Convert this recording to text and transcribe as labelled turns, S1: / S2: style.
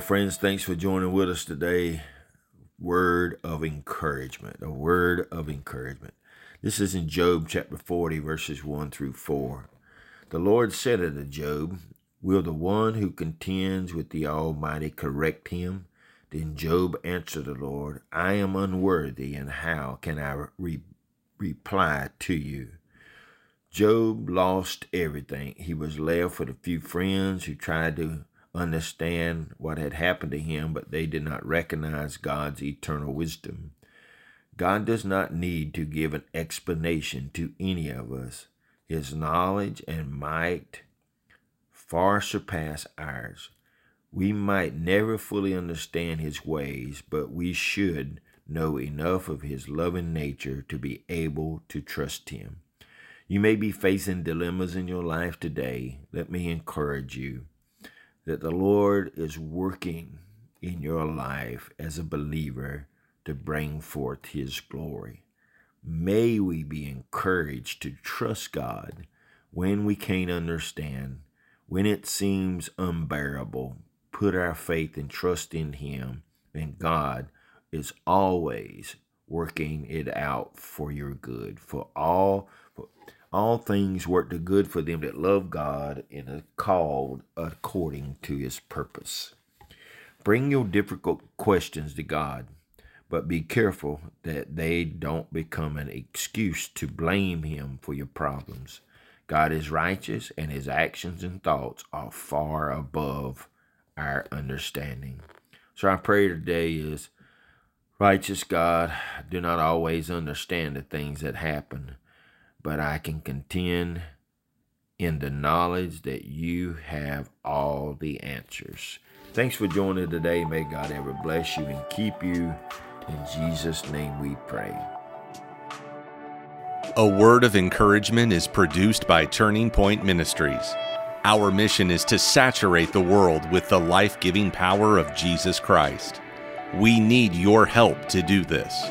S1: friends, thanks for joining with us today. Word of encouragement, a word of encouragement. This is in Job chapter 40, verses 1 through 4. The Lord said unto Job, Will the one who contends with the Almighty correct him? Then Job answered the Lord, I am unworthy, and how can I re- reply to you? Job lost everything. He was left with a few friends who tried to understand what had happened to him, but they did not recognize God's eternal wisdom. God does not need to give an explanation to any of us. His knowledge and might far surpass ours. We might never fully understand his ways, but we should know enough of his loving nature to be able to trust him. You may be facing dilemmas in your life today. Let me encourage you that the Lord is working in your life as a believer to bring forth His glory. May we be encouraged to trust God when we can't understand, when it seems unbearable. Put our faith and trust in Him, and God is always working it out for your good. For all, for all things work to good for them that love God and are called according to his purpose. Bring your difficult questions to God, but be careful that they don't become an excuse to blame him for your problems. God is righteous and his actions and thoughts are far above our understanding. So our prayer today is Righteous God, I do not always understand the things that happen but I can contend in the knowledge that you have all the answers. Thanks for joining today. May God ever bless you and keep you. In Jesus' name we pray.
S2: A word of encouragement is produced by Turning Point Ministries. Our mission is to saturate the world with the life giving power of Jesus Christ. We need your help to do this.